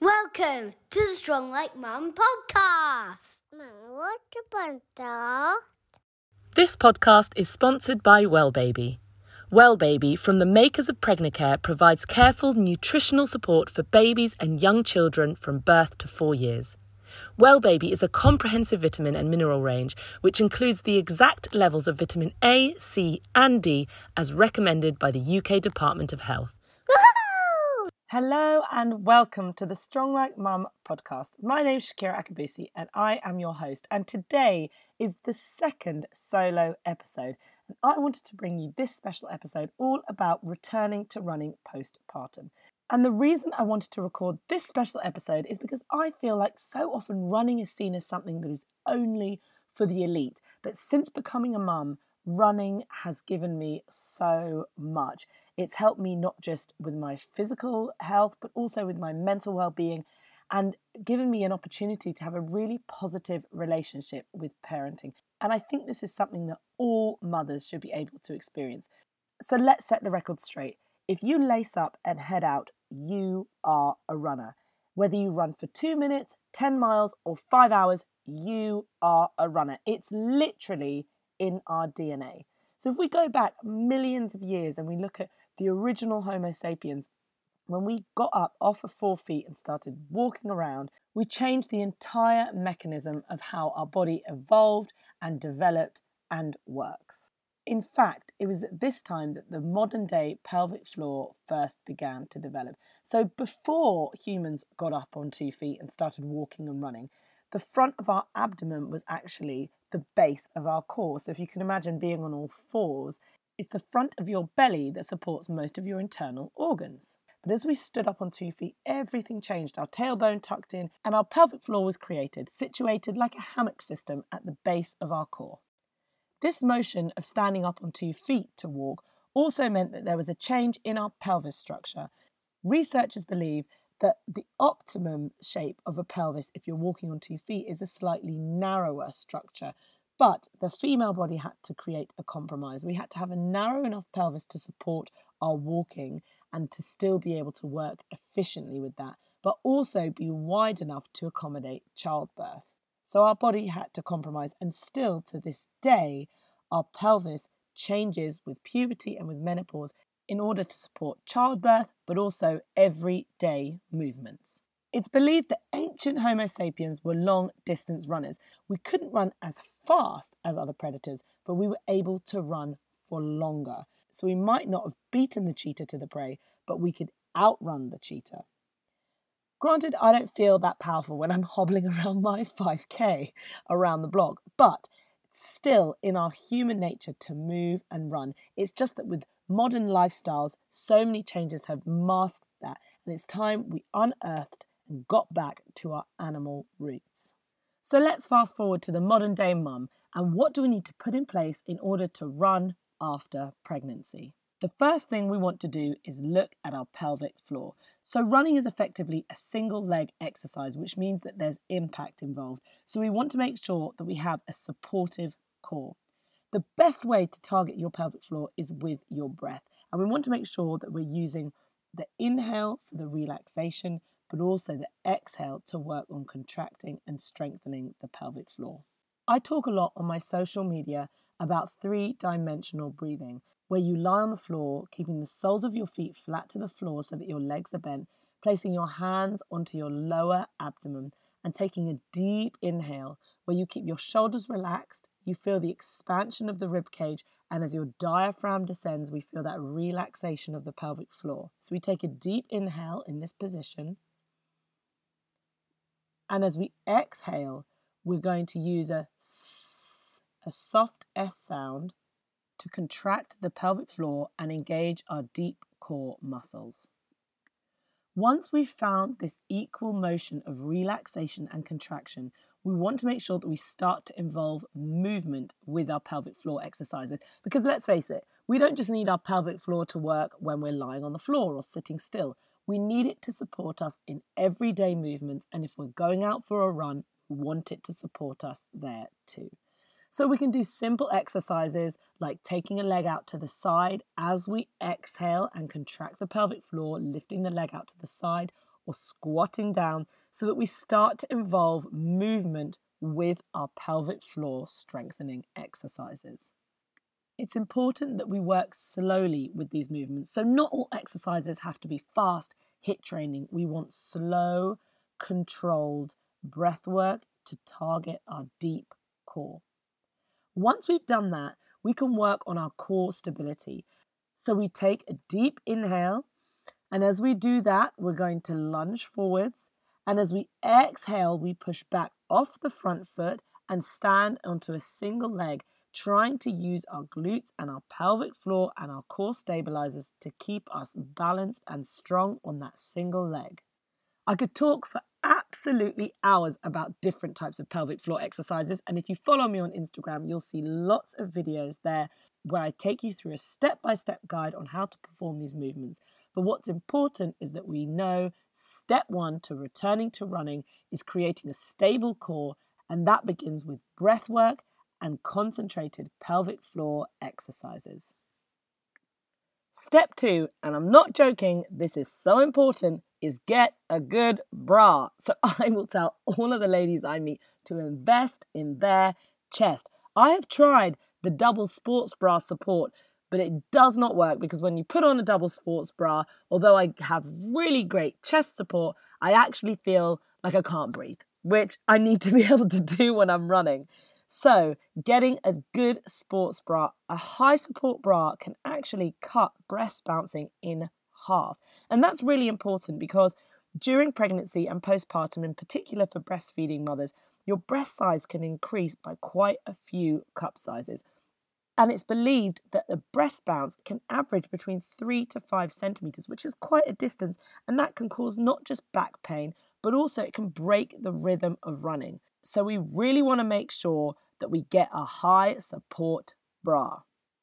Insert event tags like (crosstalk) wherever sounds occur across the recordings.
Welcome to the Strong Like Mum podcast. What about This podcast is sponsored by Well Baby. Well Baby, from the makers of Pregnacare, provides careful nutritional support for babies and young children from birth to four years. Well Baby is a comprehensive vitamin and mineral range which includes the exact levels of vitamin A, C, and D as recommended by the UK Department of Health. Hello and welcome to the Strong Like Mum podcast. My name is Shakira Akabusi and I am your host. And today is the second solo episode. And I wanted to bring you this special episode all about returning to running postpartum. And the reason I wanted to record this special episode is because I feel like so often running is seen as something that is only for the elite. But since becoming a mum, running has given me so much. It's helped me not just with my physical health, but also with my mental well being and given me an opportunity to have a really positive relationship with parenting. And I think this is something that all mothers should be able to experience. So let's set the record straight. If you lace up and head out, you are a runner. Whether you run for two minutes, 10 miles, or five hours, you are a runner. It's literally in our DNA. So if we go back millions of years and we look at the original Homo sapiens, when we got up off of four feet and started walking around, we changed the entire mechanism of how our body evolved and developed and works. In fact, it was at this time that the modern day pelvic floor first began to develop. So, before humans got up on two feet and started walking and running, the front of our abdomen was actually the base of our core. So, if you can imagine being on all fours, it's the front of your belly that supports most of your internal organs. But as we stood up on two feet, everything changed. Our tailbone tucked in, and our pelvic floor was created, situated like a hammock system at the base of our core. This motion of standing up on two feet to walk also meant that there was a change in our pelvis structure. Researchers believe that the optimum shape of a pelvis, if you're walking on two feet, is a slightly narrower structure. But the female body had to create a compromise. We had to have a narrow enough pelvis to support our walking and to still be able to work efficiently with that, but also be wide enough to accommodate childbirth. So our body had to compromise, and still to this day, our pelvis changes with puberty and with menopause in order to support childbirth, but also everyday movements. It's believed that ancient Homo sapiens were long distance runners. We couldn't run as fast as other predators, but we were able to run for longer. So we might not have beaten the cheetah to the prey, but we could outrun the cheetah. Granted, I don't feel that powerful when I'm (laughs) hobbling around my 5k around the block, but still in our human nature to move and run. It's just that with modern lifestyles, so many changes have masked that, and it's time we unearthed and got back to our animal roots. So let's fast forward to the modern day mum and what do we need to put in place in order to run after pregnancy? The first thing we want to do is look at our pelvic floor. So, running is effectively a single leg exercise, which means that there's impact involved. So, we want to make sure that we have a supportive core. The best way to target your pelvic floor is with your breath. And we want to make sure that we're using the inhale for the relaxation, but also the exhale to work on contracting and strengthening the pelvic floor. I talk a lot on my social media about three dimensional breathing, where you lie on the floor, keeping the soles of your feet flat to the floor so that your legs are bent, placing your hands onto your lower abdomen, and taking a deep inhale where you keep your shoulders relaxed, you feel the expansion of the rib cage, and as your diaphragm descends, we feel that relaxation of the pelvic floor. So we take a deep inhale in this position. And as we exhale, we're going to use a, a soft S sound to contract the pelvic floor and engage our deep core muscles. Once we've found this equal motion of relaxation and contraction, we want to make sure that we start to involve movement with our pelvic floor exercises. Because let's face it, we don't just need our pelvic floor to work when we're lying on the floor or sitting still. We need it to support us in everyday movements, and if we're going out for a run, we want it to support us there too. So we can do simple exercises like taking a leg out to the side as we exhale and contract the pelvic floor, lifting the leg out to the side, or squatting down so that we start to involve movement with our pelvic floor strengthening exercises. It's important that we work slowly with these movements. So, not all exercises have to be fast HIIT training. We want slow, controlled breath work to target our deep core. Once we've done that, we can work on our core stability. So, we take a deep inhale, and as we do that, we're going to lunge forwards. And as we exhale, we push back off the front foot and stand onto a single leg trying to use our glutes and our pelvic floor and our core stabilizers to keep us balanced and strong on that single leg. I could talk for absolutely hours about different types of pelvic floor exercises, and if you follow me on Instagram, you'll see lots of videos there where I take you through a step by step guide on how to perform these movements. But what's important is that we know step one to returning to running is creating a stable core, and that begins with breath work and concentrated pelvic floor exercises. Step two, and I'm not joking, this is so important, is get a good bra. So (laughs) I will tell all of the ladies I meet to invest in their chest. I have tried the double sports bra support, but it does not work because when you put on a double sports bra, although I have really great chest support, I actually feel like I can't breathe, which I need to be (laughs) able to do when I'm running. So, getting a good sports bra, a high support bra, can actually cut breast bouncing in half. And that's really important because during pregnancy and postpartum, in particular for breastfeeding mothers, your breast size can increase by quite a few cup sizes. And it's believed that the breast bounce can average between three to five centimeters, which is quite a distance, and that can cause not just back pain, but also it can break the rhythm of running. So we really want to make sure that we get a high support bra.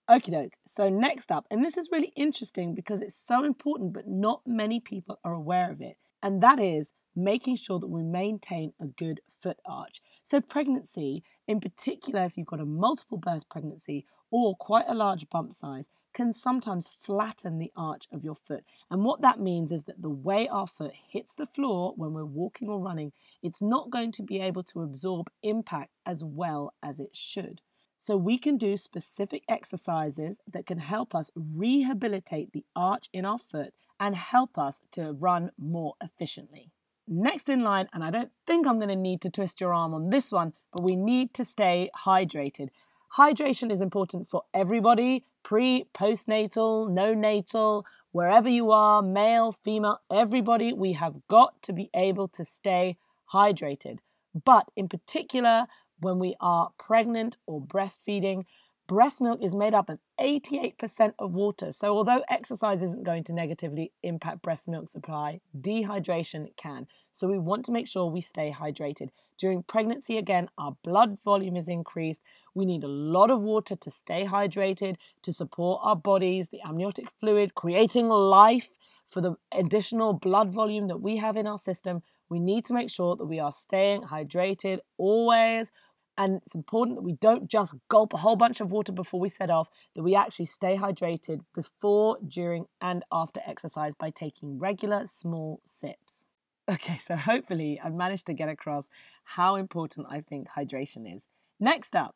Okie doke. So next up, and this is really interesting because it's so important, but not many people are aware of it, and that is making sure that we maintain a good foot arch. So pregnancy, in particular, if you've got a multiple birth pregnancy or quite a large bump size, can sometimes flatten the arch of your foot. And what that means is that the way our foot hits the floor when we're walking or running, it's not going to be able to absorb impact as well as it should. So, we can do specific exercises that can help us rehabilitate the arch in our foot and help us to run more efficiently. Next in line, and I don't think I'm going to need to twist your arm on this one, but we need to stay hydrated. Hydration is important for everybody pre, postnatal, no natal, wherever you are, male, female, everybody. We have got to be able to stay hydrated. But in particular, when we are pregnant or breastfeeding, breast milk is made up of 88% of water. So, although exercise isn't going to negatively impact breast milk supply, dehydration can. So, we want to make sure we stay hydrated. During pregnancy, again, our blood volume is increased. We need a lot of water to stay hydrated, to support our bodies, the amniotic fluid, creating life for the additional blood volume that we have in our system. We need to make sure that we are staying hydrated always. And it's important that we don't just gulp a whole bunch of water before we set off, that we actually stay hydrated before, during, and after exercise by taking regular small sips. Okay, so hopefully I've managed to get across how important I think hydration is. Next up,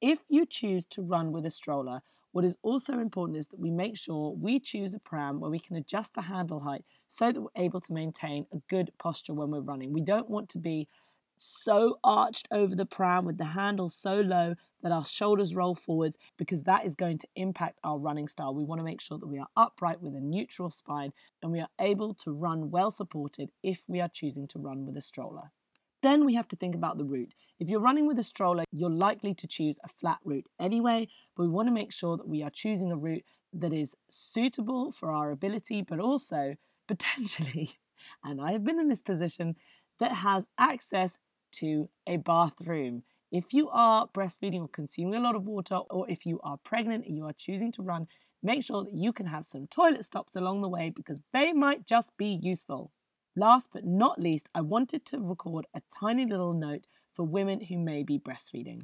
if you choose to run with a stroller, what is also important is that we make sure we choose a pram where we can adjust the handle height so that we're able to maintain a good posture when we're running. We don't want to be so arched over the pram with the handle so low that our shoulders roll forwards because that is going to impact our running style. We want to make sure that we are upright with a neutral spine and we are able to run well supported if we are choosing to run with a stroller. Then we have to think about the route. If you're running with a stroller, you're likely to choose a flat route anyway, but we want to make sure that we are choosing a route that is suitable for our ability, but also potentially, (laughs) and I have been in this position, that has access to a bathroom. If you are breastfeeding or consuming a lot of water, or if you are pregnant and you are choosing to run, make sure that you can have some toilet stops along the way because they might just be useful. Last but not least, I wanted to record a tiny little note for women who may be breastfeeding.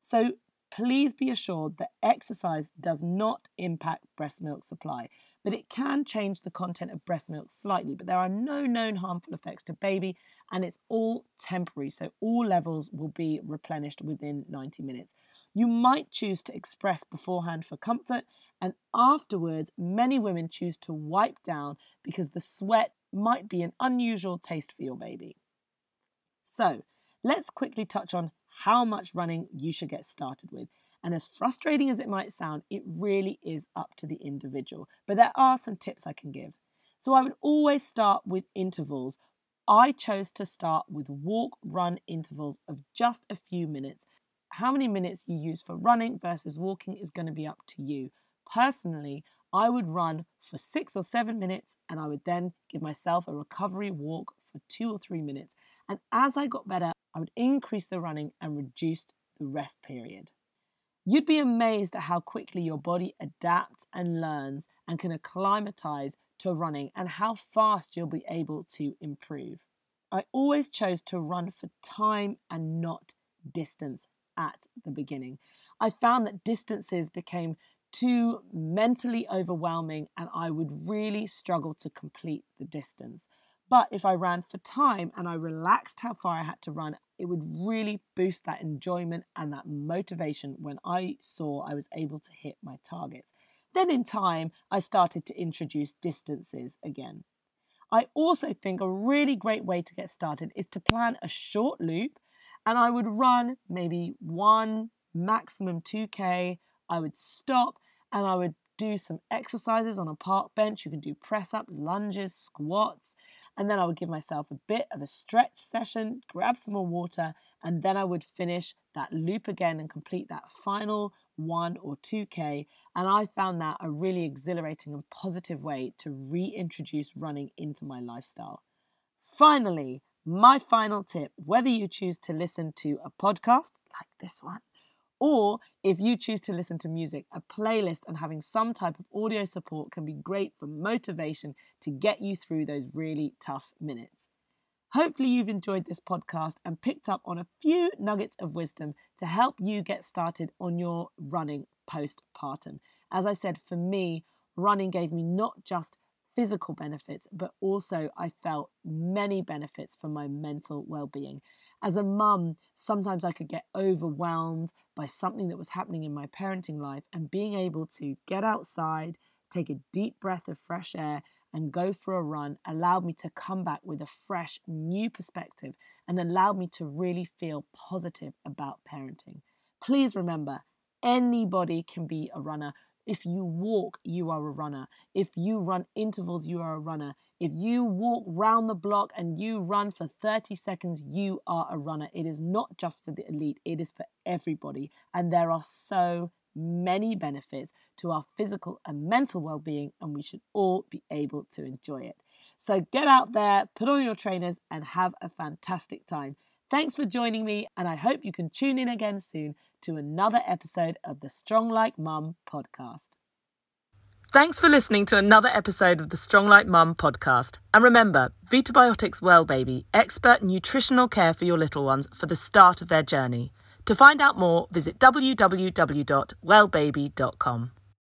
So please be assured that exercise does not impact breast milk supply. But it can change the content of breast milk slightly. But there are no known harmful effects to baby, and it's all temporary, so all levels will be replenished within 90 minutes. You might choose to express beforehand for comfort, and afterwards, many women choose to wipe down because the sweat might be an unusual taste for your baby. So, let's quickly touch on how much running you should get started with. And as frustrating as it might sound, it really is up to the individual. But there are some tips I can give. So I would always start with intervals. I chose to start with walk run intervals of just a few minutes. How many minutes you use for running versus walking is going to be up to you. Personally, I would run for six or seven minutes and I would then give myself a recovery walk for two or three minutes. And as I got better, I would increase the running and reduce the rest period. You'd be amazed at how quickly your body adapts and learns and can acclimatize to running and how fast you'll be able to improve. I always chose to run for time and not distance at the beginning. I found that distances became too mentally overwhelming and I would really struggle to complete the distance. But if I ran for time and I relaxed how far I had to run, it would really boost that enjoyment and that motivation when I saw I was able to hit my targets. Then in time, I started to introduce distances again. I also think a really great way to get started is to plan a short loop and I would run maybe one, maximum 2K. I would stop and I would do some exercises on a park bench. You can do press up, lunges, squats. And then I would give myself a bit of a stretch session, grab some more water, and then I would finish that loop again and complete that final one or 2K. And I found that a really exhilarating and positive way to reintroduce running into my lifestyle. Finally, my final tip whether you choose to listen to a podcast like this one or if you choose to listen to music, a playlist and having some type of audio support can be great for motivation to get you through those really tough minutes. Hopefully, you've enjoyed this podcast and picked up on a few nuggets of wisdom to help you get started on your running postpartum. As I said, for me, running gave me not just physical benefits, but also I felt many benefits for my mental well being as a mum, sometimes I could get overwhelmed by something that was happening in my parenting life, and being able to get outside, take a deep breath of fresh air, and go for a run allowed me to come back with a fresh, new perspective and allowed me to really feel positive about parenting. Please remember, anybody can be a runner. If you walk, you are a runner. If you run intervals, you are a runner. If you walk round the block and you run for 30 seconds, you are a runner. It is not just for the elite, it is for everybody. And there are so many benefits to our physical and mental well being, and we should all be able to enjoy it. So get out there, put on your trainers, and have a fantastic time. Thanks for joining me, and I hope you can tune in again soon to another episode of the Strong Like Mum podcast. Thanks for listening to another episode of the Strong Like Mum podcast. And remember, Vitabiotics Well Baby, expert nutritional care for your little ones for the start of their journey. To find out more, visit www.wellbaby.com.